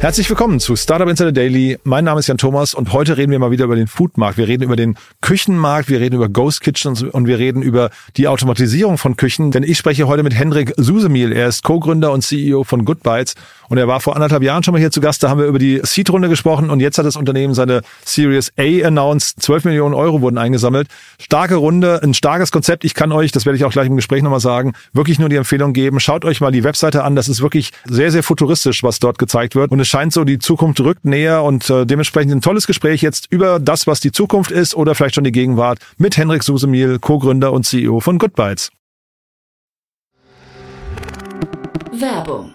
Herzlich willkommen zu Startup Insider Daily. Mein Name ist Jan Thomas und heute reden wir mal wieder über den Foodmarkt. Wir reden über den Küchenmarkt, wir reden über Ghost Kitchens und wir reden über die Automatisierung von Küchen. Denn ich spreche heute mit Hendrik Susemiel. Er ist Co-Gründer und CEO von Good Bites und er war vor anderthalb Jahren schon mal hier zu Gast. Da haben wir über die Seed-Runde gesprochen und jetzt hat das Unternehmen seine Series A announced. 12 Millionen Euro wurden eingesammelt. Starke Runde, ein starkes Konzept. Ich kann euch, das werde ich auch gleich im Gespräch nochmal sagen, wirklich nur die Empfehlung geben. Schaut euch mal die Webseite an. Das ist wirklich sehr, sehr futuristisch, was dort gezeigt wird. Und scheint so, die Zukunft rückt näher und äh, dementsprechend ein tolles Gespräch jetzt über das, was die Zukunft ist oder vielleicht schon die Gegenwart mit Henrik Susemiel, Co-Gründer und CEO von Goodbytes. Werbung.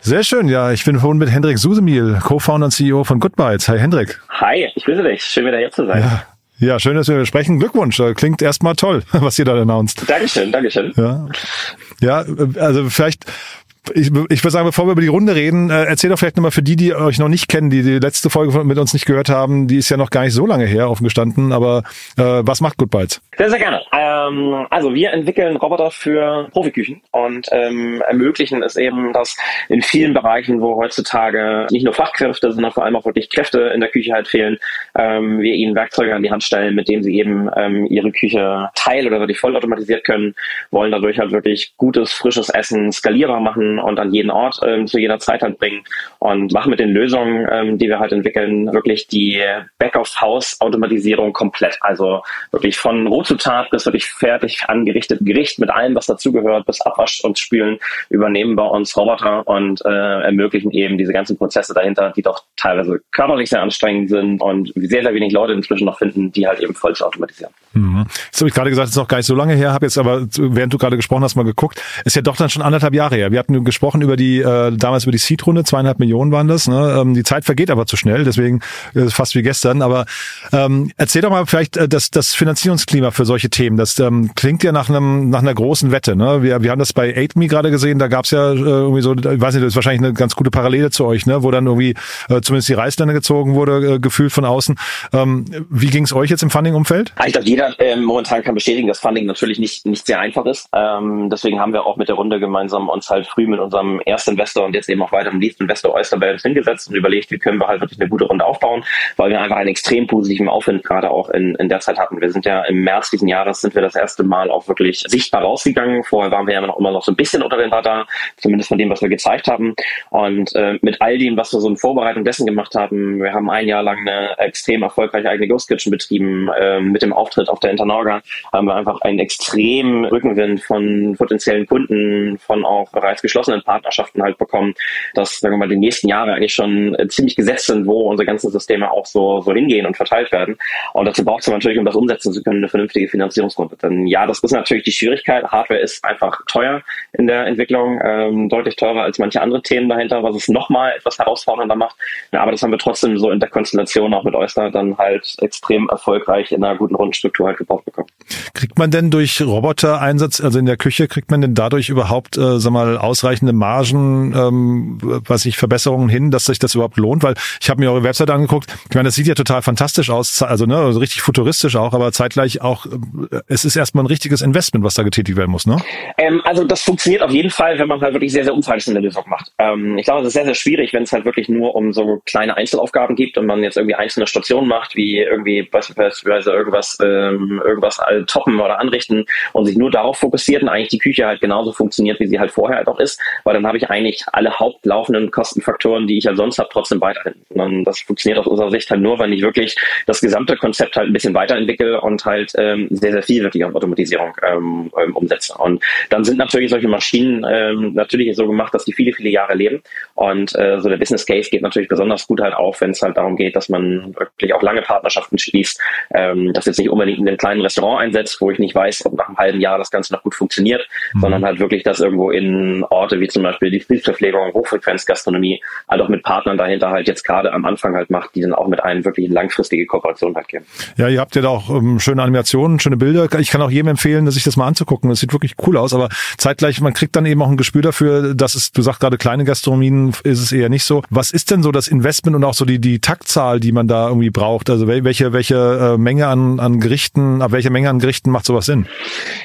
Sehr schön, ja. Ich bin vorhin mit Hendrik Susemiel, Co-Founder und CEO von Goodbytes. Hi Hendrik. Hi, ich grüße dich. Schön wieder hier zu sein. Ja. Ja, schön, dass wir sprechen. Glückwunsch. Klingt erstmal toll, was ihr da announced. Dankeschön, Dankeschön. Ja. Ja, also vielleicht ich, ich würde sagen, bevor wir über die Runde reden, äh, erzähl doch vielleicht nochmal für die, die euch noch nicht kennen, die die letzte Folge von, mit uns nicht gehört haben, die ist ja noch gar nicht so lange her, offen gestanden, aber äh, was macht Good Bites? Sehr, sehr gerne. Ähm, also wir entwickeln Roboter für Profiküchen und ähm, ermöglichen es eben, dass in vielen Bereichen, wo heutzutage nicht nur Fachkräfte, sondern vor allem auch wirklich Kräfte in der Küche halt fehlen, ähm, wir ihnen Werkzeuge an die Hand stellen, mit denen sie eben ähm, ihre Küche teil- oder wirklich vollautomatisiert können, wollen dadurch halt wirklich gutes, frisches Essen skalierbar machen und an jeden Ort ähm, zu jeder Zeit halt bringen und machen mit den Lösungen, ähm, die wir halt entwickeln, wirklich die Back-of-House-Automatisierung komplett. Also wirklich von Rohzutat bis wirklich fertig angerichtete Gericht mit allem, was dazugehört, bis Abwasch und Spülen übernehmen bei uns Roboter und äh, ermöglichen eben diese ganzen Prozesse dahinter, die doch teilweise körperlich sehr anstrengend sind und sehr, sehr wenig Leute inzwischen noch finden, die halt eben voll zu automatisieren. Mhm. Das habe ich gerade gesagt, das ist noch gar nicht so lange her, habe jetzt aber, während du gerade gesprochen hast, mal geguckt, ist ja doch dann schon anderthalb Jahre her. Wir hatten gesprochen über die, äh, damals über die Seed-Runde, zweieinhalb Millionen waren das. Ne? Ähm, die Zeit vergeht aber zu schnell, deswegen äh, fast wie gestern. Aber ähm, erzähl doch mal vielleicht äh, das, das Finanzierungsklima für solche Themen. Das ähm, klingt ja nach einem nach einer großen Wette. Ne? Wir, wir haben das bei 8Me gerade gesehen, da gab's ja äh, irgendwie so, ich weiß nicht, das ist wahrscheinlich eine ganz gute Parallele zu euch, ne? wo dann irgendwie äh, zumindest die Reißleine gezogen wurde, äh, gefühlt von außen. Ähm, wie ging's euch jetzt im Funding-Umfeld? Ich glaube, jeder äh, momentan kann bestätigen, dass Funding natürlich nicht, nicht sehr einfach ist. Ähm, deswegen haben wir auch mit der Runde gemeinsam uns halt früh mit mit unserem ersten Investor und jetzt eben auch weiter im Lead Investor Oysterbell hingesetzt und überlegt, wie können wir halt wirklich eine gute Runde aufbauen, weil wir einfach einen extrem positiven Aufwind gerade auch in, in der Zeit hatten. Wir sind ja im März diesen Jahres sind wir das erste Mal auch wirklich sichtbar rausgegangen. Vorher waren wir ja immer noch so ein bisschen unter den Radar, zumindest von dem, was wir gezeigt haben. Und äh, mit all dem, was wir so in Vorbereitung dessen gemacht haben, wir haben ein Jahr lang eine extrem erfolgreiche eigene Ghost Kitchen betrieben. Äh, mit dem Auftritt auf der Internorga haben wir einfach einen extremen Rückenwind von potenziellen Kunden, von auch bereits geschlossenen geschlossenen Partnerschaften halt bekommen, dass, sagen wir mal, die nächsten Jahre eigentlich schon äh, ziemlich gesetzt sind, wo unsere ganzen Systeme auch so, so hingehen und verteilt werden. Und dazu braucht es natürlich, um das umsetzen zu können, eine vernünftige Finanzierungsrunde. Denn ja, das ist natürlich die Schwierigkeit. Hardware ist einfach teuer in der Entwicklung, ähm, deutlich teurer als manche andere Themen dahinter, was es nochmal etwas herausfordernder macht. Ja, aber das haben wir trotzdem so in der Konstellation auch mit Oyster dann halt extrem erfolgreich in einer guten Rundenstruktur halt gebaut bekommen. Kriegt man denn durch Robotereinsatz, also in der Küche, kriegt man denn dadurch überhaupt, äh, sag mal, ausreichende Margen, ähm, was ich Verbesserungen hin, dass sich das überhaupt lohnt? Weil ich habe mir eure Website angeguckt. Ich meine, das sieht ja total fantastisch aus, also ne, also richtig futuristisch auch, aber zeitgleich auch, äh, es ist erstmal ein richtiges Investment, was da getätigt werden muss, ne? Ähm, also das funktioniert auf jeden Fall, wenn man halt wirklich sehr, sehr umfassende Lösung macht. Ähm, ich glaube, es ist sehr, sehr schwierig, wenn es halt wirklich nur um so kleine Einzelaufgaben geht und man jetzt irgendwie einzelne Stationen macht, wie irgendwie beispielsweise irgendwas, ähm, irgendwas toppen oder anrichten und sich nur darauf fokussiert und eigentlich die Küche halt genauso funktioniert, wie sie halt vorher halt auch ist, weil dann habe ich eigentlich alle hauptlaufenden Kostenfaktoren, die ich ja sonst habe, trotzdem weiterhin. Und das funktioniert aus unserer Sicht halt nur, wenn ich wirklich das gesamte Konzept halt ein bisschen weiterentwickle und halt ähm, sehr, sehr viel wirklich auf Automatisierung ähm, ähm, umsetze. Und dann sind natürlich solche Maschinen ähm, natürlich so gemacht, dass die viele, viele Jahre leben. Und äh, so der Business Case geht natürlich besonders gut halt auf, wenn es halt darum geht, dass man wirklich auch lange Partnerschaften schließt, ähm, das jetzt nicht unbedingt in einem kleinen Restaurant einsetzt, wo ich nicht weiß, ob nach einem halben Jahr das Ganze noch gut funktioniert, mhm. sondern halt wirklich das irgendwo in Orte wie zum Beispiel die Betriebsverpflegung, Hochfrequenzgastronomie, halt auch mit Partnern dahinter halt jetzt gerade am Anfang halt macht, die dann auch mit einem wirklich langfristige Kooperation halt gehen. Ja, ihr habt ja da auch ähm, schöne Animationen, schöne Bilder. Ich kann auch jedem empfehlen, sich das mal anzugucken. Das sieht wirklich cool aus, aber zeitgleich, man kriegt dann eben auch ein Gespür dafür, dass es, du sagst gerade kleine Gastronomien ist es eher nicht so. Was ist denn so das Investment und auch so die, die Taktzahl, die man da irgendwie braucht? Also welche, welche äh, Menge an, an Gerichten, ab welcher Menge an Gerichten macht sowas Sinn?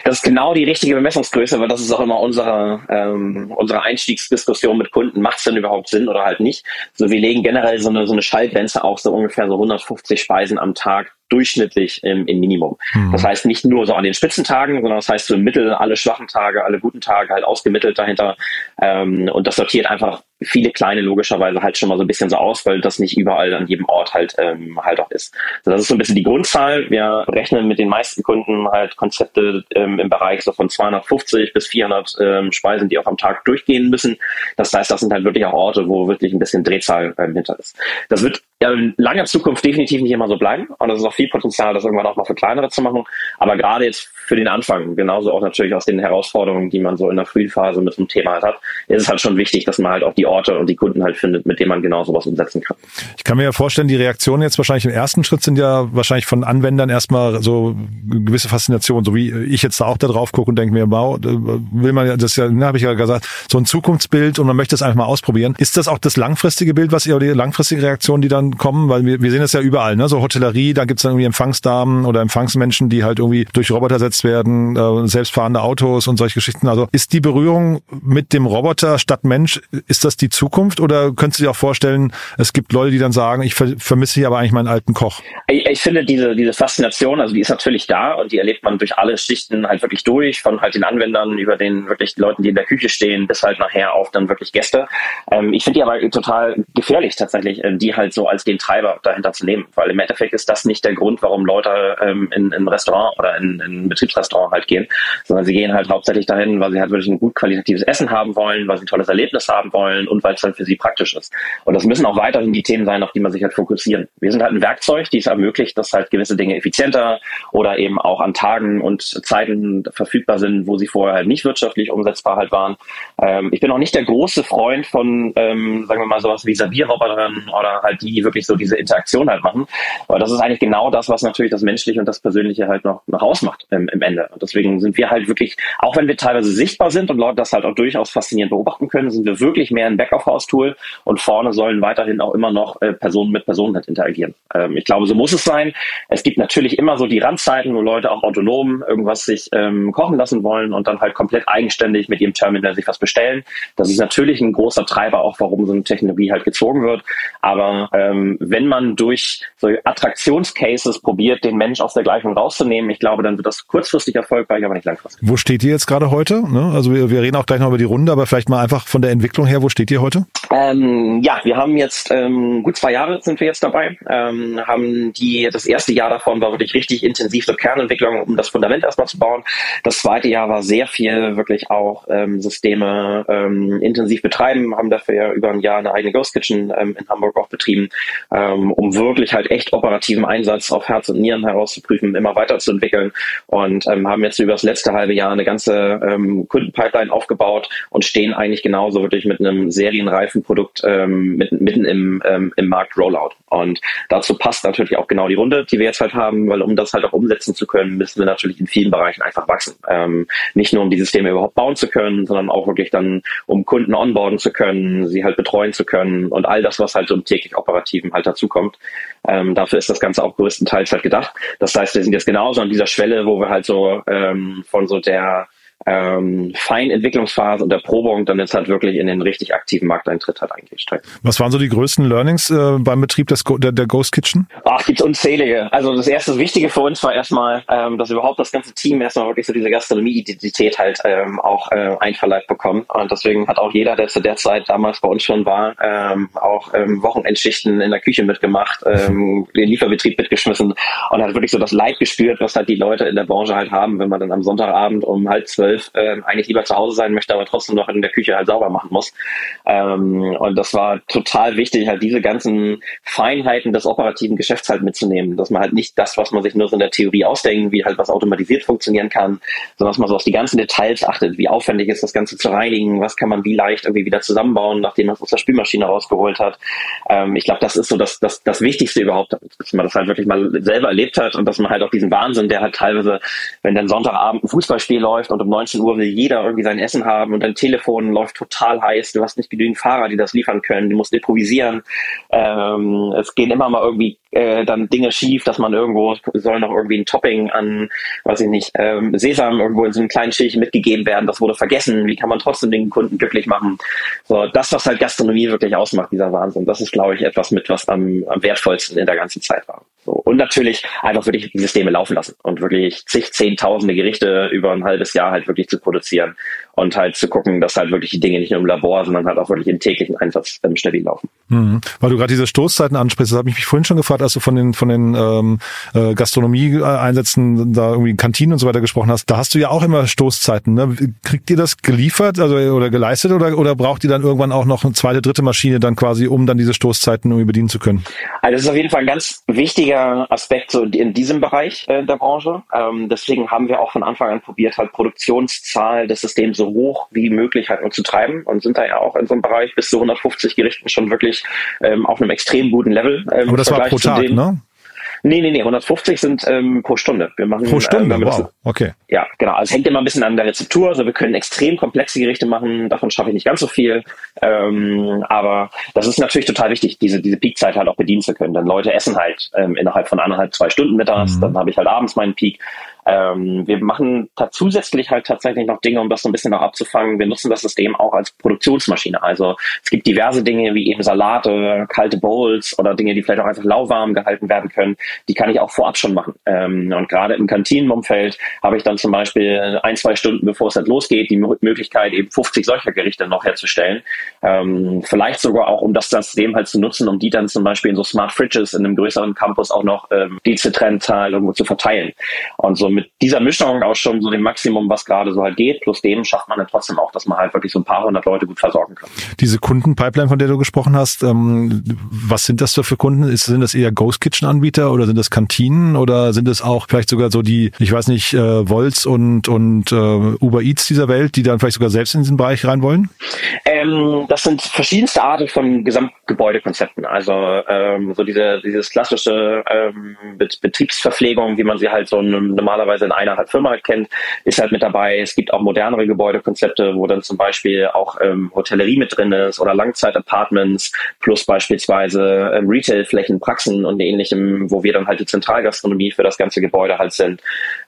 Das ist genau die richtige Bemessungsgröße, weil das ist auch immer unsere, ähm, unsere Einstiegsdiskussion mit Kunden. Macht es denn überhaupt Sinn oder halt nicht? So, wir legen generell so eine, so eine Schallgrenze auf, so ungefähr so 150 Speisen am Tag durchschnittlich im, im Minimum. Mhm. Das heißt nicht nur so an den Spitzentagen, sondern das heißt so im Mittel alle schwachen Tage, alle guten Tage halt ausgemittelt dahinter. Ähm, und das sortiert einfach viele kleine logischerweise halt schon mal so ein bisschen so aus, weil das nicht überall an jedem Ort halt ähm, halt auch ist. Also das ist so ein bisschen die Grundzahl. Wir rechnen mit den meisten Kunden halt Konzepte ähm, im Bereich so von 250 bis 400 ähm, Speisen, die auch am Tag durchgehen müssen. Das heißt, das sind halt wirklich auch Orte, wo wirklich ein bisschen Drehzahl ähm, hinter ist. Das wird ja, in langer Zukunft definitiv nicht immer so bleiben und es ist auch viel Potenzial, das irgendwann auch mal für kleinere zu machen. Aber gerade jetzt für den Anfang, genauso auch natürlich aus den Herausforderungen, die man so in der Frühphase mit so einem Thema halt hat, ist es halt schon wichtig, dass man halt auch die Orte und die Kunden halt findet, mit denen man genau sowas umsetzen kann. Ich kann mir ja vorstellen, die Reaktionen jetzt wahrscheinlich im ersten Schritt sind ja wahrscheinlich von Anwendern erstmal so gewisse Faszination, so wie ich jetzt da auch da drauf gucke und denke mir, wow, will man ja, das ja, ne, habe ich ja gesagt, so ein Zukunftsbild und man möchte es einfach mal ausprobieren. Ist das auch das langfristige Bild, was ihr, oder die langfristige Reaktion, die dann kommen? Weil wir, wir sehen das ja überall, ne? So Hotellerie, da gibt's dann irgendwie Empfangsdamen oder Empfangsmenschen, die halt irgendwie durch Roboter ersetzt werden, äh, selbstfahrende Autos und solche Geschichten. Also ist die Berührung mit dem Roboter statt Mensch, ist das die Zukunft oder könntest du dir auch vorstellen, es gibt Leute, die dann sagen, ich ver vermisse hier aber eigentlich meinen alten Koch? Ich, ich, finde diese, diese Faszination, also die ist natürlich da und die erlebt man durch alle Schichten halt wirklich durch, von halt den Anwendern über den wirklich Leuten, die in der Küche stehen, bis halt nachher auf dann wirklich Gäste. Ähm, ich finde die aber total gefährlich tatsächlich, äh, die halt so als den Treiber dahinter zu nehmen, weil im Endeffekt ist das nicht der Grund, warum Leute ähm, in, in ein Restaurant oder in, in ein Betriebsrestaurant halt gehen, sondern sie gehen halt hauptsächlich dahin, weil sie halt wirklich ein gut qualitatives Essen haben wollen, weil sie ein tolles Erlebnis haben wollen und weil es halt für sie praktisch ist. Und das müssen auch weiterhin die Themen sein, auf die man sich halt fokussieren. Wir sind halt ein Werkzeug, die es ermöglicht, dass halt gewisse Dinge effizienter oder eben auch an Tagen und Zeiten verfügbar sind, wo sie vorher halt nicht wirtschaftlich umsetzbar halt waren. Ähm, ich bin auch nicht der große Freund von, ähm, sagen wir mal, sowas wie Servierrobotern oder halt die, wirklich so diese Interaktion halt machen. Aber das ist eigentlich genau das, was natürlich das Menschliche und das Persönliche halt noch, noch ausmacht im, im Ende. Und deswegen sind wir halt wirklich, auch wenn wir teilweise sichtbar sind und Leute das halt auch durchaus faszinierend beobachten können, sind wir wirklich mehr ein Back-of-House-Tool und vorne sollen weiterhin auch immer noch äh, Personen mit Personen halt interagieren. Ähm, ich glaube, so muss es sein. Es gibt natürlich immer so die Randzeiten, wo Leute auch autonom irgendwas sich ähm, kochen lassen wollen und dann halt komplett eigenständig mit ihrem Terminal sich was bestellen. Das ist natürlich ein großer Treiber auch, warum so eine Technologie halt gezogen wird. Aber ähm, wenn man durch so Attraktionscases probiert, den Mensch aus der Gleichung rauszunehmen, ich glaube, dann wird das kurzfristig erfolgreich, aber nicht langfristig. Wo steht ihr jetzt gerade heute? Ne? Also wir, wir reden auch gleich noch über die Runde, aber vielleicht mal einfach von der Entwicklung her, wo steht ihr heute? Ähm, ja, wir haben jetzt ähm, gut zwei Jahre sind wir jetzt dabei, ähm, haben die das erste Jahr davon war wirklich richtig intensiv so Kernentwicklung, um das Fundament erstmal zu bauen. Das zweite Jahr war sehr viel wirklich auch ähm, Systeme ähm, intensiv betreiben, haben dafür ja über ein Jahr eine eigene Ghost Kitchen in Hamburg auch betrieben ähm, um wirklich halt echt operativen Einsatz auf Herz und Nieren herauszuprüfen, immer weiterzuentwickeln und ähm, haben jetzt über das letzte halbe Jahr eine ganze ähm, Kundenpipeline aufgebaut und stehen eigentlich genauso wirklich mit einem serienreifen Produkt ähm, mitten, mitten im, ähm, im Markt Rollout. Und dazu passt natürlich auch genau die Runde, die wir jetzt halt haben, weil um das halt auch umsetzen zu können, müssen wir natürlich in vielen Bereichen einfach wachsen. Ähm, nicht nur um die Systeme überhaupt bauen zu können, sondern auch wirklich dann, um Kunden onboarden zu können, sie halt betreuen zu können und all das, was halt so täglich Operativen halt dazukommt. Ähm, dafür ist das Ganze auch größtenteils halt gedacht. Das heißt, wir sind jetzt genauso an dieser Schwelle, wo wir halt so ähm, von so der ähm, Feinentwicklungsphase und Erprobung dann jetzt halt wirklich in den richtig aktiven Markteintritt halt eingestiegen. Was waren so die größten Learnings äh, beim Betrieb des Go der, der Ghost Kitchen? Ach, gibt's unzählige. Also das erste Wichtige für uns war erstmal, ähm, dass überhaupt das ganze Team erstmal wirklich so diese Gastronomie-Identität halt ähm, auch äh, einverleibt bekommen. Und deswegen hat auch jeder, der zu der Zeit damals bei uns schon war, ähm, auch ähm, Wochenendschichten in der Küche mitgemacht, ähm, den Lieferbetrieb mitgeschmissen und hat wirklich so das Leid gespürt, was halt die Leute in der Branche halt haben, wenn man dann am Sonntagabend um halb zwölf zwölf äh, eigentlich lieber zu Hause sein möchte, aber trotzdem noch in der Küche halt sauber machen muss. Ähm, und das war total wichtig, halt diese ganzen Feinheiten des operativen Geschäfts halt mitzunehmen, dass man halt nicht das, was man sich nur so in der Theorie ausdenkt, wie halt was automatisiert funktionieren kann, sondern dass man so auf die ganzen Details achtet, wie aufwendig ist das Ganze zu reinigen, was kann man wie leicht irgendwie wieder zusammenbauen, nachdem man es aus der Spülmaschine rausgeholt hat. Ähm, ich glaube, das ist so das, das, das Wichtigste überhaupt, dass man das halt wirklich mal selber erlebt hat und dass man halt auch diesen Wahnsinn, der halt teilweise, wenn dann Sonntagabend ein Fußballspiel läuft und um 19 Uhr will jeder irgendwie sein Essen haben und dein Telefon läuft total heiß. Du hast nicht genügend Fahrer, die das liefern können. Du musst improvisieren. Ähm, es gehen immer mal irgendwie äh, dann Dinge schief, dass man irgendwo soll noch irgendwie ein Topping an, weiß ich nicht, ähm, Sesam irgendwo in so einem kleinen Schicht mitgegeben werden. Das wurde vergessen. Wie kann man trotzdem den Kunden glücklich machen? So, das, was halt Gastronomie wirklich ausmacht, dieser Wahnsinn. Das ist, glaube ich, etwas mit, was am, am wertvollsten in der ganzen Zeit war. So. Und natürlich einfach wirklich die Systeme laufen lassen und wirklich zig, zehntausende Gerichte über ein halbes Jahr halt wirklich zu produzieren und halt zu gucken, dass halt wirklich die Dinge nicht nur im Labor, sondern halt auch wirklich im täglichen Einsatz ähm, stabil laufen. Mhm. Weil du gerade diese Stoßzeiten ansprichst, das habe ich mich vorhin schon gefragt, als du von den von den ähm, äh, Gastronomie-Einsätzen da irgendwie Kantinen und so weiter gesprochen hast. Da hast du ja auch immer Stoßzeiten. Ne? Kriegt ihr das geliefert also oder geleistet oder oder braucht ihr dann irgendwann auch noch eine zweite, dritte Maschine dann quasi, um dann diese Stoßzeiten irgendwie bedienen zu können? Also das ist auf jeden Fall ein ganz wichtiger Aspekt so in diesem Bereich äh, der Branche. Ähm, deswegen haben wir auch von Anfang an probiert, halt Produktionszahl des Systems so hoch wie möglich halt nur zu treiben und sind da ja auch in so einem Bereich bis zu 150 Gerichten schon wirklich ähm, auf einem extrem guten Level. Ähm, Aber das war pro Tag, ne? Nee, nee, nee, 150 sind ähm, pro Stunde. Wir machen, pro Stunde, äh, wow, das, okay. Ja, genau. Also es hängt immer ein bisschen an der Rezeptur. Also wir können extrem komplexe Gerichte machen, davon schaffe ich nicht ganz so viel. Ähm, aber das ist natürlich total wichtig, diese, diese Peakzeit halt auch bedienen zu können. Dann Leute essen halt ähm, innerhalb von anderthalb, zwei Stunden mittags, mhm. dann habe ich halt abends meinen Peak. Ähm, wir machen zusätzlich halt tatsächlich noch Dinge, um das so ein bisschen noch abzufangen. Wir nutzen das System auch als Produktionsmaschine. Also es gibt diverse Dinge wie eben Salate, kalte Bowls oder Dinge, die vielleicht auch einfach lauwarm gehalten werden können. Die kann ich auch vorab schon machen. Ähm, und gerade im Kantinenumfeld habe ich dann zum Beispiel ein, zwei Stunden, bevor es halt losgeht, die Möglichkeit, eben 50 solcher Gerichte noch herzustellen. Ähm, vielleicht sogar auch, um das System halt zu nutzen, um die dann zum Beispiel in so Smart Fridges in einem größeren Campus auch noch ähm, die Zitrenzzahl irgendwo zu verteilen. Und so mit dieser Mischung auch schon so dem Maximum, was gerade so halt geht, plus dem schafft man dann trotzdem auch, dass man halt wirklich so ein paar hundert Leute gut versorgen kann. Diese Kundenpipeline, von der du gesprochen hast, ähm, was sind das für Kunden? Ist, sind das eher Ghost Kitchen Anbieter oder sind das Kantinen oder sind es auch vielleicht sogar so die, ich weiß nicht, äh, Volts und, und äh, Uber Eats dieser Welt, die dann vielleicht sogar selbst in diesen Bereich rein wollen? Ähm, das sind verschiedenste Arten von Gesamtgebäudekonzepten. Also ähm, so diese, dieses klassische ähm, Betriebsverpflegung, wie man sie halt so normalerweise normalerweise in einer halt Firma kennt, ist halt mit dabei. Es gibt auch modernere Gebäudekonzepte, wo dann zum Beispiel auch ähm, Hotellerie mit drin ist oder Langzeit-Apartments plus beispielsweise ähm, Retailflächen, Praxen und ähnlichem, wo wir dann halt die Zentralgastronomie für das ganze Gebäude halt sind.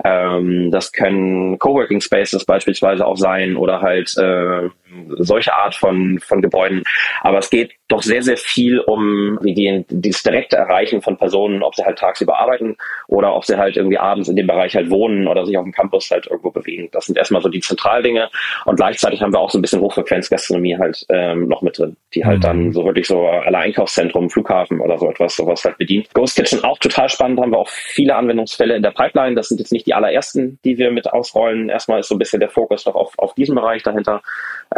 Ähm, das können Coworking Spaces beispielsweise auch sein oder halt äh, solche Art von, von Gebäuden. Aber es geht doch sehr, sehr viel um die, das direkte Erreichen von Personen, ob sie halt tagsüber arbeiten oder ob sie halt irgendwie abends in dem Bereich halt wohnen oder sich auf dem Campus halt irgendwo bewegen. Das sind erstmal so die Zentraldinge und gleichzeitig haben wir auch so ein bisschen Hochfrequenzgastronomie halt ähm, noch mit drin, die halt mhm. dann so wirklich so alle Einkaufszentrum, Flughafen oder so etwas, sowas halt bedient. Ghost Kitchen auch total spannend, haben wir auch viele Anwendungsfälle in der Pipeline. Das sind jetzt nicht die allerersten, die wir mit ausrollen. Erstmal ist so ein bisschen der Fokus noch auf, auf diesem Bereich dahinter.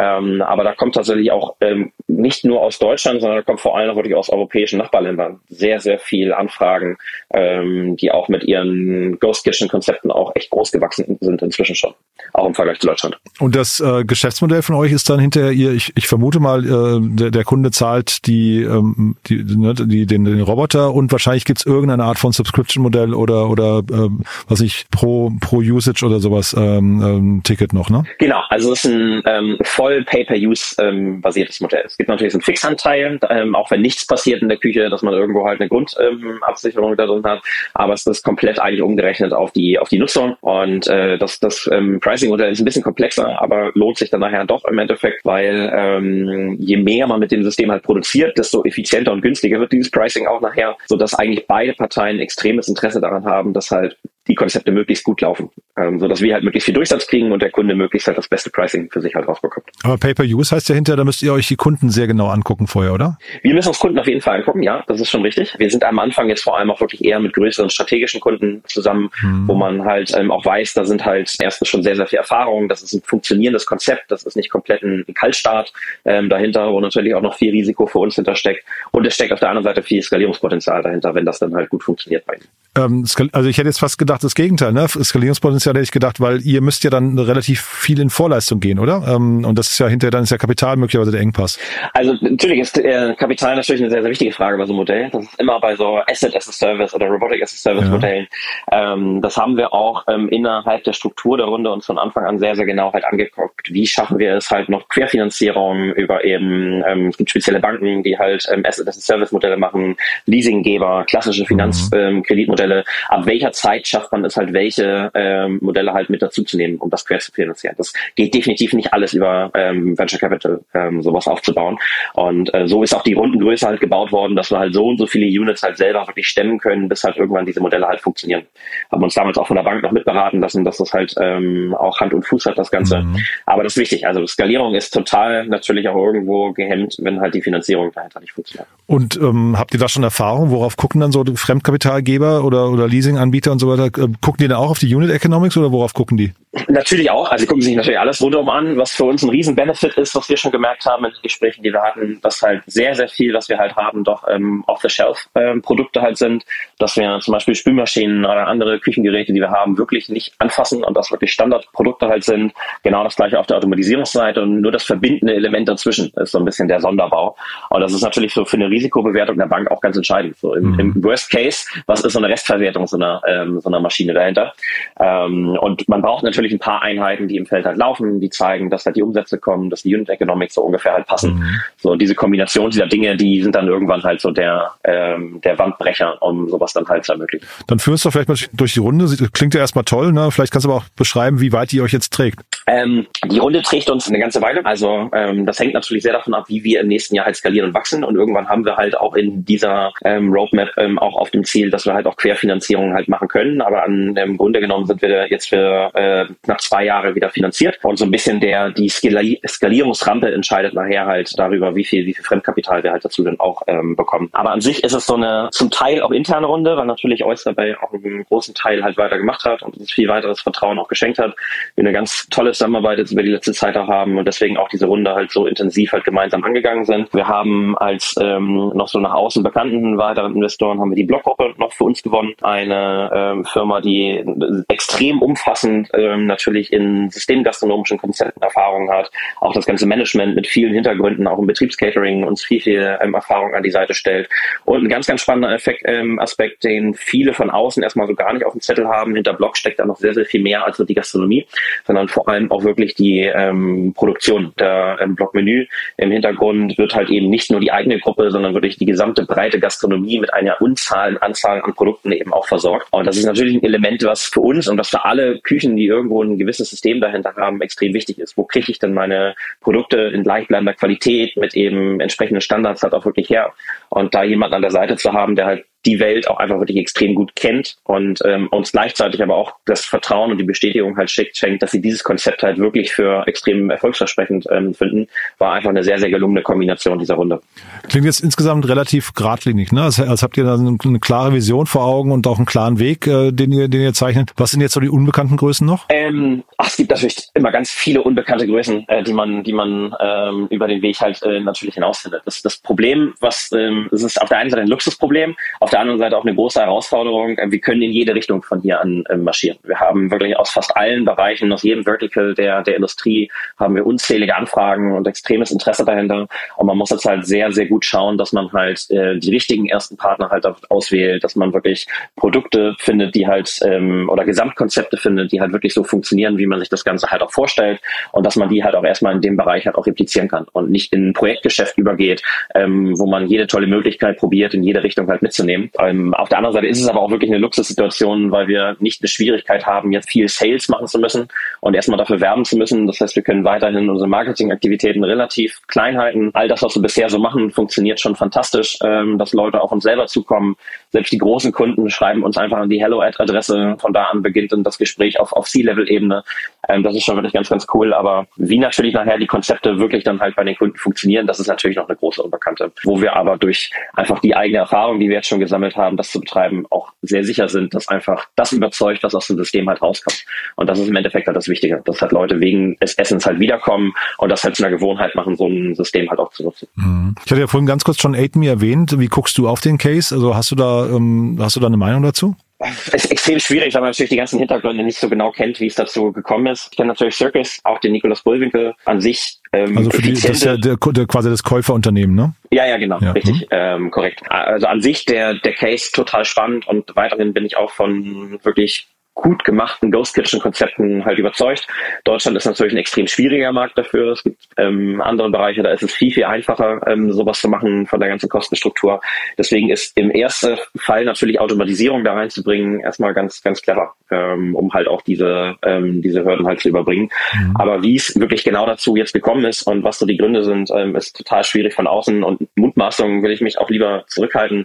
Ähm, aber da kommt tatsächlich auch ähm, nicht nur aus Deutschland, sondern da kommt vor allem auch wirklich aus europäischen Nachbarländern sehr, sehr viel Anfragen, ähm, die auch mit ihren Ghost Kitchen Konzepten auch echt groß gewachsen sind inzwischen schon, auch im Vergleich zu Deutschland. Und das äh, Geschäftsmodell von euch ist dann hinterher ihr, ich, ich vermute mal, äh, der, der Kunde zahlt die, ähm, die, ne, die den, den Roboter und wahrscheinlich gibt's irgendeine Art von Subscription-Modell oder oder ähm, was ich pro pro Usage oder sowas ähm, ähm, Ticket noch, ne? Genau, also es ist ein ähm, voll Pay-per-Use ähm, basiertes Modell. Es gibt natürlich einen Fixanteil, ähm, auch wenn nichts passiert in der Küche, dass man irgendwo halt eine Grundabsicherung ähm, da drin hat, aber es ist komplett eigentlich umgerechnet auf die auf die Nutzung und äh, das das ähm, Pricing-Modell ist ein bisschen komplexer, aber lohnt sich dann nachher doch im Endeffekt, weil ähm, je mehr man mit dem System halt produziert, desto effizienter und günstiger wird dieses Pricing auch nachher, so dass eigentlich beide Parteien extremes Interesse daran haben, dass halt die Konzepte möglichst gut laufen, ähm, so dass wir halt möglichst viel Durchsatz kriegen und der Kunde möglichst halt das beste Pricing für sich halt rausbekommt. Aber Pay-per-Use heißt ja hinterher, da müsst ihr euch die Kunden sehr genau angucken vorher, oder? Wir müssen uns Kunden auf jeden Fall angucken, ja, das ist schon richtig. Wir sind am Anfang jetzt vor allem auch wirklich eher mit größeren strategischen Kunden zusammen, hm. wo man halt ähm, auch weiß, da sind halt erstens schon sehr, sehr viel Erfahrung, das ist ein funktionierendes Konzept, das ist nicht komplett ein Kaltstart ähm, dahinter, wo natürlich auch noch viel Risiko für uns hintersteckt. Und es steckt auf der anderen Seite viel Skalierungspotenzial dahinter, wenn das dann halt gut funktioniert bei Ihnen. Ähm, also ich hätte jetzt fast gedacht, das Gegenteil, ne? Skalierungspotenzial hätte ich gedacht, weil ihr müsst ja dann relativ viel in Vorleistung gehen, oder? Ähm, und das ist ja hinterher, dann ist ja Kapital möglicherweise der Engpass. Also natürlich ist äh, Kapital natürlich eine sehr, sehr wichtige Frage bei so einem Modell. Das ist immer bei so Asset as a Service oder Robotic as a Service ja. Modellen. Ähm, das haben wir auch ähm, innerhalb der Struktur der Runde uns von Anfang an sehr, sehr genau halt angeguckt. Wie schaffen wir es halt noch Querfinanzierung über eben, ähm, es gibt spezielle Banken, die halt ähm, Asset as a Service Modelle machen, Leasinggeber, klassische Finanzkreditmodelle. Mhm. Ähm, Ab welcher Zeit schafft man es halt, welche ähm, Modelle halt mit dazu zu nehmen, um das quer zu finanzieren? Das geht definitiv nicht alles über ähm, Venture Capital, ähm, sowas aufzubauen. Und äh, so ist auch die Rundengröße halt gebaut worden, dass wir halt so und so viele Units halt selber wirklich stemmen können, bis halt irgendwann diese Modelle halt funktionieren. Haben uns damals auch von der Bank noch mitberaten lassen, dass das halt ähm, auch Hand und Fuß hat, das Ganze. Mhm. Aber das ist wichtig. Also Skalierung ist total natürlich auch irgendwo gehemmt, wenn halt die Finanzierung dahinter nicht funktioniert. Und ähm, habt ihr da schon Erfahrung? Worauf gucken dann so Fremdkapitalgeber oder, oder Leasinganbieter und so weiter? Äh, gucken die da auch auf die Unit Economics oder worauf gucken die? Natürlich auch. Also gucken sich natürlich alles rundum an, was für uns ein Riesen-Benefit ist, was wir schon gemerkt haben in den Gesprächen, die wir hatten, dass halt sehr, sehr viel, was wir halt haben, doch ähm, Off-the-Shelf-Produkte ähm, halt sind, dass wir zum Beispiel Spülmaschinen oder andere Küchengeräte, die wir haben, wirklich nicht anfassen und das wirklich Standardprodukte halt sind. Genau das gleiche auf der Automatisierungsseite und nur das verbindende Element dazwischen ist so ein bisschen der Sonderbau. Und das ist natürlich so für eine Risikobewertung der Bank auch ganz entscheidend. So im, mhm. im Worst Case, was ist so eine Restverwertung so einer, ähm, so einer Maschine dahinter? Ähm, und man braucht natürlich ein paar Einheiten, die im Feld halt laufen, die zeigen, dass halt die Umsätze kommen, dass die Unit Economics so ungefähr halt passen. Mhm. So diese Kombination dieser Dinge, die sind dann irgendwann halt so der ähm, der Wandbrecher, um sowas dann halt zu ermöglichen. Dann führst du vielleicht mal durch die Runde. Klingt ja erstmal toll, ne? Vielleicht kannst du aber auch beschreiben, wie weit die euch jetzt trägt. Ähm, die Runde trägt uns eine ganze Weile. Also ähm, das hängt natürlich sehr davon ab, wie wir im nächsten Jahr halt skalieren und wachsen. Und irgendwann haben wir halt auch in dieser ähm, Roadmap ähm, auch auf dem Ziel, dass wir halt auch Querfinanzierung halt machen können. Aber an, im Grunde genommen sind wir jetzt für äh, nach zwei Jahren wieder finanziert. Und so ein bisschen der die Skali Skalierungsrampe entscheidet nachher halt darüber, wie viel, wie viel Fremdkapital wir halt dazu dann auch ähm, bekommen. Aber an sich ist es so eine zum Teil auch interne Runde, weil natürlich Oyster dabei auch einen großen Teil halt weiter gemacht hat und uns viel weiteres Vertrauen auch geschenkt hat. Wir eine ganz tolle Zusammenarbeit jetzt über die letzte Zeit auch haben und deswegen auch diese Runde halt so intensiv halt gemeinsam angegangen sind. Wir haben als ähm, noch so nach außen bekannten weiteren Investoren haben wir die Blockgruppe noch für uns gewonnen. Eine ähm, Firma, die extrem umfassend ähm, natürlich in systemgastronomischen Konzepten Erfahrung hat, auch das ganze Management mit vielen Hintergründen, auch im Betriebscatering uns viel, viel ähm, Erfahrung an die Seite stellt. Und ein ganz, ganz spannender Effekt, ähm, Aspekt, den viele von außen erstmal so gar nicht auf dem Zettel haben. Hinter Block steckt da noch sehr, sehr viel mehr als nur die Gastronomie, sondern vor allem auch wirklich die ähm, Produktion. Der ähm, Blockmenü im Hintergrund wird halt eben nicht nur die eigene Gruppe, sondern wirklich die gesamte breite Gastronomie mit einer unzahlen Anzahl an Produkten eben auch versorgt. Und das ist natürlich ein Element, was für uns und was für alle Küchen, die irgendwo ein gewisses System dahinter haben, extrem wichtig ist. Wo kriege ich denn meine Produkte in gleichbleibender Qualität mit eben entsprechenden Standards halt auch wirklich her? Und da jemanden an der Seite zu haben, der halt die Welt auch einfach wirklich extrem gut kennt und ähm, uns gleichzeitig aber auch das Vertrauen und die Bestätigung halt schickt, schenkt, dass sie dieses Konzept halt wirklich für extrem erfolgsversprechend ähm, finden, war einfach eine sehr, sehr gelungene Kombination dieser Runde. Klingt jetzt insgesamt relativ geradlinig, ne? Als, als habt ihr da eine, klare Vision vor Augen und auch einen klaren Weg, äh, den ihr, den ihr zeichnet. Was sind jetzt so die unbekannten Größen noch? Ähm, ach, es gibt natürlich immer ganz viele unbekannte Größen, äh, die man, die man ähm, über den Weg halt äh, natürlich hinausfindet. Das, das Problem, was ähm, es ist auf der einen Seite ein Luxusproblem, auf der anderen Seite auch eine große Herausforderung. Äh, wir können in jede Richtung von hier an äh, marschieren. Wir haben wirklich aus fast allen Bereichen, aus jedem Vertical der, der Industrie, haben wir unzählige Anfragen und extremes Interesse dahinter. Und man muss jetzt halt sehr, sehr gut schauen, dass man halt äh, die richtigen ersten Partner halt auswählt, dass man wirklich Produkte findet, die halt ähm, oder Gesamtkonzepte findet, die halt wirklich so funktionieren, wie man sich das Ganze halt auch vorstellt und dass man die halt auch erstmal in dem Bereich halt auch replizieren kann und nicht in ein Projektgeschäft übergeht, ähm, wo man jede tolle Möglichkeit probiert, in jede Richtung halt mitzunehmen. Ähm, auf der anderen Seite ist es aber auch wirklich eine Luxussituation, weil wir nicht eine Schwierigkeit haben, jetzt viel Sales machen zu müssen und erstmal dafür werben zu müssen. Das heißt, wir können weiterhin unsere Marketingaktivitäten relativ klein halten. All das, was wir bisher so machen, funktioniert schon fantastisch, ähm, dass Leute auch uns selber zukommen. Selbst die großen Kunden schreiben uns einfach an die Hello-Ad-Adresse. Von da an beginnt dann das Gespräch auf, auf C-Level-Ebene. Ähm, das ist schon wirklich ganz, ganz cool. Aber wie natürlich nachher die Konzepte wirklich dann halt bei den Kunden funktionieren, das ist natürlich noch eine große Unbekannte. Wo wir aber durch einfach die eigene Erfahrung, die wir jetzt schon gesammelt haben, das zu betreiben, auch sehr sicher sind, dass einfach das überzeugt, was aus dem System halt rauskommt. Und das ist im Endeffekt halt das Wichtige, dass halt Leute wegen des Essens halt wiederkommen und das halt zu einer Gewohnheit machen, so ein System halt auch zu nutzen. Mhm. Ich hatte ja vorhin ganz kurz schon Aid Me erwähnt. Wie guckst du auf den Case? Also hast du da, ähm, hast du da eine Meinung dazu? Es ist extrem schwierig, weil man natürlich die ganzen Hintergründe nicht so genau kennt, wie es dazu gekommen ist. Ich kenne natürlich Circus, auch den Nikolaus Bullwinkel an sich. Ähm, also für die, das ist ja der, der, quasi das Käuferunternehmen, ne? Ja, ja, genau, ja. richtig, hm. ähm, korrekt. Also an sich der, der Case total spannend und weiterhin bin ich auch von wirklich gut gemachten Ghost Kitchen Konzepten halt überzeugt. Deutschland ist natürlich ein extrem schwieriger Markt dafür. Es gibt ähm, andere Bereiche, da ist es viel, viel einfacher, ähm, sowas zu machen von der ganzen Kostenstruktur. Deswegen ist im ersten Fall natürlich Automatisierung da reinzubringen erstmal ganz, ganz clever, ähm, um halt auch diese, ähm, diese Hürden halt zu überbringen. Mhm. Aber wie es wirklich genau dazu jetzt gekommen ist und was so die Gründe sind, ähm, ist total schwierig von außen und Mutmaßungen will ich mich auch lieber zurückhalten.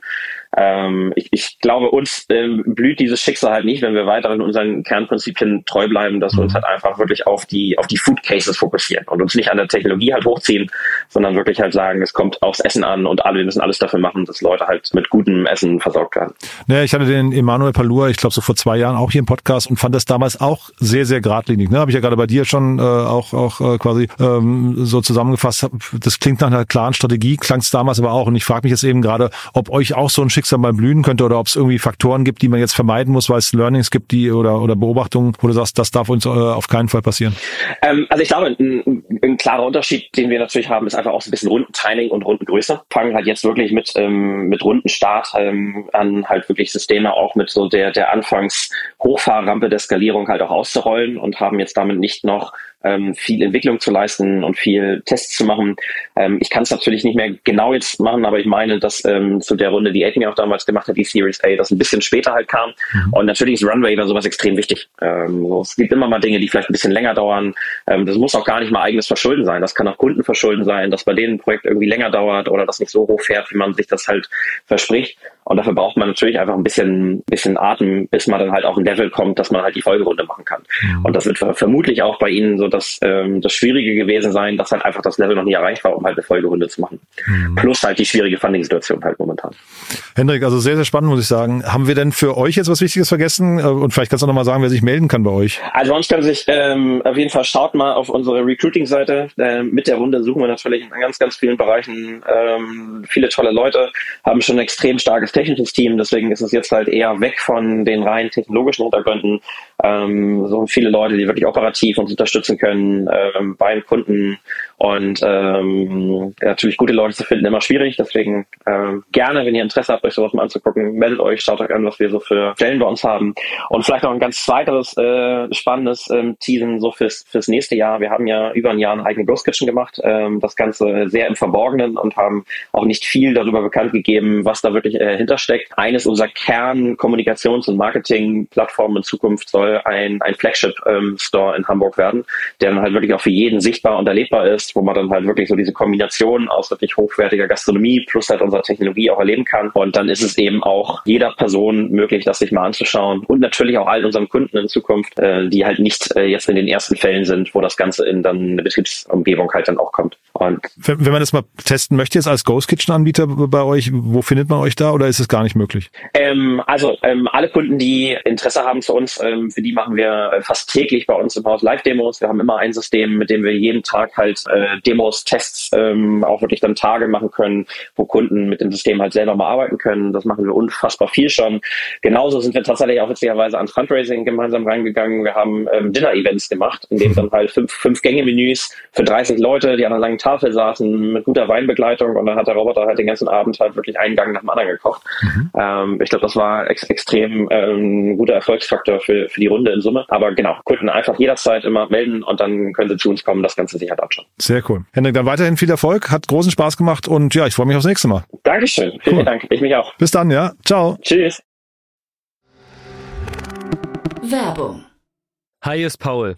Ähm, ich, ich glaube, uns ähm, blüht dieses Schicksal halt nicht, wenn wir weiterhin unseren Kernprinzipien treu bleiben, dass wir uns mhm. halt einfach wirklich auf die, auf die Food Cases fokussieren und uns nicht an der Technologie halt hochziehen, sondern wirklich halt sagen, es kommt aufs Essen an und alle, wir müssen alles dafür machen, dass Leute halt mit gutem Essen versorgt werden. Naja, ich hatte den Emanuel Palua, ich glaube so vor zwei Jahren auch hier im Podcast und fand das damals auch sehr, sehr geradlinig. Ne? Habe ich ja gerade bei dir schon äh, auch, auch äh, quasi ähm, so zusammengefasst. Das klingt nach einer klaren Strategie, klang es damals aber auch. Und ich frage mich jetzt eben gerade, ob euch auch so ein Schicksal mal blühen könnte oder ob es irgendwie Faktoren gibt, die man jetzt vermeiden muss, weil es Learnings gibt, die oder, oder Beobachtungen, wo du sagst, das darf uns äh, auf keinen Fall passieren? Ähm, also ich glaube, ein, ein, klarer Unterschied, den wir natürlich haben, ist einfach auch so ein bisschen Rundentiming und Rundengröße. Fangen halt jetzt wirklich mit, ähm, mit Rundenstart ähm, an, halt wirklich Systeme auch mit so der, der Anfangs Hochfahrrampe der Skalierung halt auch auszurollen und haben jetzt damit nicht noch ähm, viel Entwicklung zu leisten und viel Tests zu machen. Ähm, ich kann es natürlich nicht mehr genau jetzt machen, aber ich meine, dass ähm, zu der Runde, die Aiden auch damals gemacht hat, die Series A, das ein bisschen später halt kam. Mhm. Und natürlich ist Runway dann sowas extrem wichtig. Ähm, so, es gibt immer mal Dinge, die vielleicht ein bisschen länger dauern. Ähm, das muss auch gar nicht mal eigenes Verschulden sein. Das kann auch Kundenverschulden sein, dass bei denen ein Projekt irgendwie länger dauert oder das nicht so hoch fährt, wie man sich das halt verspricht. Und dafür braucht man natürlich einfach ein bisschen, bisschen Atem, bis man dann halt auch ein Level kommt, dass man halt die Folgerunde machen kann. Mhm. Und das wird vermutlich auch bei Ihnen so das, ähm, das Schwierige gewesen sein, dass halt einfach das Level noch nie erreicht war, um halt eine Folgerunde zu machen. Mhm. Plus halt die schwierige Funding-Situation halt momentan. Hendrik, also sehr, sehr spannend, muss ich sagen. Haben wir denn für euch jetzt was Wichtiges vergessen? Äh, und vielleicht kannst du noch mal sagen, wer sich melden kann bei euch. Also uns können sich ähm, auf jeden Fall schaut mal auf unsere Recruiting-Seite. Ähm, mit der Runde suchen wir natürlich in ganz, ganz vielen Bereichen ähm, viele tolle Leute, haben schon ein extrem starkes technisches Team, deswegen ist es jetzt halt eher weg von den rein technologischen Hintergründen. Ähm, so viele Leute, die wirklich operativ uns unterstützen können ähm, beim Kunden und ähm, natürlich gute Leute zu finden immer schwierig. Deswegen ähm, gerne, wenn ihr Interesse habt, euch sowas mal anzugucken, meldet euch, schaut euch an, was wir so für Stellen bei uns haben. Und vielleicht noch ein ganz weiteres äh, spannendes ähm, Teasen so fürs fürs nächste Jahr. Wir haben ja über ein Jahr eine eigene Ghost Kitchen gemacht, ähm, das Ganze sehr im Verborgenen und haben auch nicht viel darüber bekannt gegeben, was da wirklich äh, hintersteckt. Eines unserer Kern-Kommunikations- und Marketing-Plattformen in Zukunft soll Monate ein, ein Flagship-Store ähm, in Hamburg werden, der dann halt wirklich auch für jeden sichtbar und erlebbar ist, wo man dann halt wirklich so diese Kombination aus wirklich hochwertiger Gastronomie plus halt unserer Technologie auch erleben kann. Und dann ist es eben auch jeder Person möglich, das sich mal anzuschauen und natürlich auch all unseren Kunden in Zukunft, äh, die halt nicht äh, jetzt in den ersten Fällen sind, wo das Ganze in dann eine Betriebsumgebung halt dann auch kommt. Und wenn, wenn man das mal testen möchte jetzt als Ghost Kitchen Anbieter bei euch, wo findet man euch da oder ist es gar nicht möglich? Ähm, also ähm, alle Kunden, die Interesse haben zu uns, ähm, für die machen wir äh, fast täglich bei uns im Haus Live-Demos. Wir haben immer ein System, mit dem wir jeden Tag halt äh, Demos, Tests, ähm, auch wirklich dann Tage machen können, wo Kunden mit dem System halt selber mal arbeiten können. Das machen wir unfassbar viel schon. Genauso sind wir tatsächlich auch witzigerweise an Fundraising gemeinsam reingegangen. Wir haben ähm, Dinner-Events gemacht, in denen dann halt fünf, fünf Gänge-Menüs für 30 Leute, die an einer langen Tafel saßen, mit guter Weinbegleitung und dann hat der Roboter halt den ganzen Abend halt wirklich einen Gang nach dem anderen gekocht. Mhm. Ähm, ich glaube, das war ex extrem ähm, guter Erfolgsfaktor für, für die Runde in Summe. Aber genau, Kunden einfach jederzeit immer melden und dann können sie zu uns kommen, das Ganze sich halt anschauen. Sehr cool. Hendrik, dann weiterhin viel Erfolg, hat großen Spaß gemacht und ja, ich freue mich aufs nächste Mal. Dankeschön. Vielen cool. Dank. Ich mich auch. Bis dann, ja. Ciao. Tschüss. Werbung. Hi, ist Paul.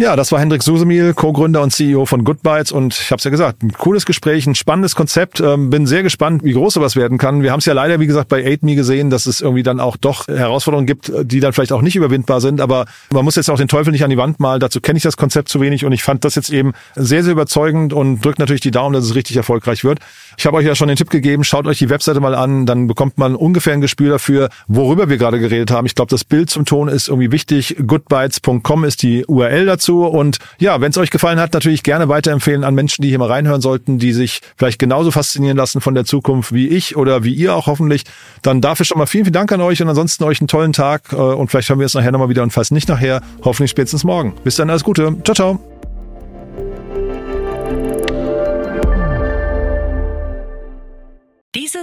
Ja, das war Hendrik Susemil, Co-Gründer und CEO von Goodbytes und ich habe es ja gesagt, ein cooles Gespräch, ein spannendes Konzept. Ähm, bin sehr gespannt, wie groß sowas werden kann. Wir haben es ja leider, wie gesagt, bei 8Me gesehen, dass es irgendwie dann auch doch Herausforderungen gibt, die dann vielleicht auch nicht überwindbar sind. Aber man muss jetzt auch den Teufel nicht an die Wand malen. Dazu kenne ich das Konzept zu wenig und ich fand das jetzt eben sehr, sehr überzeugend und drückt natürlich die Daumen, dass es richtig erfolgreich wird. Ich habe euch ja schon den Tipp gegeben, schaut euch die Webseite mal an, dann bekommt man ungefähr ein Gespür dafür, worüber wir gerade geredet haben. Ich glaube, das Bild zum Ton ist irgendwie wichtig. Goodbytes.com ist die URL dazu. Und ja, wenn es euch gefallen hat, natürlich gerne weiterempfehlen an Menschen, die hier mal reinhören sollten, die sich vielleicht genauso faszinieren lassen von der Zukunft wie ich oder wie ihr auch hoffentlich. Dann dafür schon mal vielen, vielen Dank an euch und ansonsten euch einen tollen Tag. Äh, und vielleicht hören wir es nachher nochmal wieder und falls nicht nachher, hoffentlich spätestens morgen. Bis dann, alles Gute. Ciao, ciao.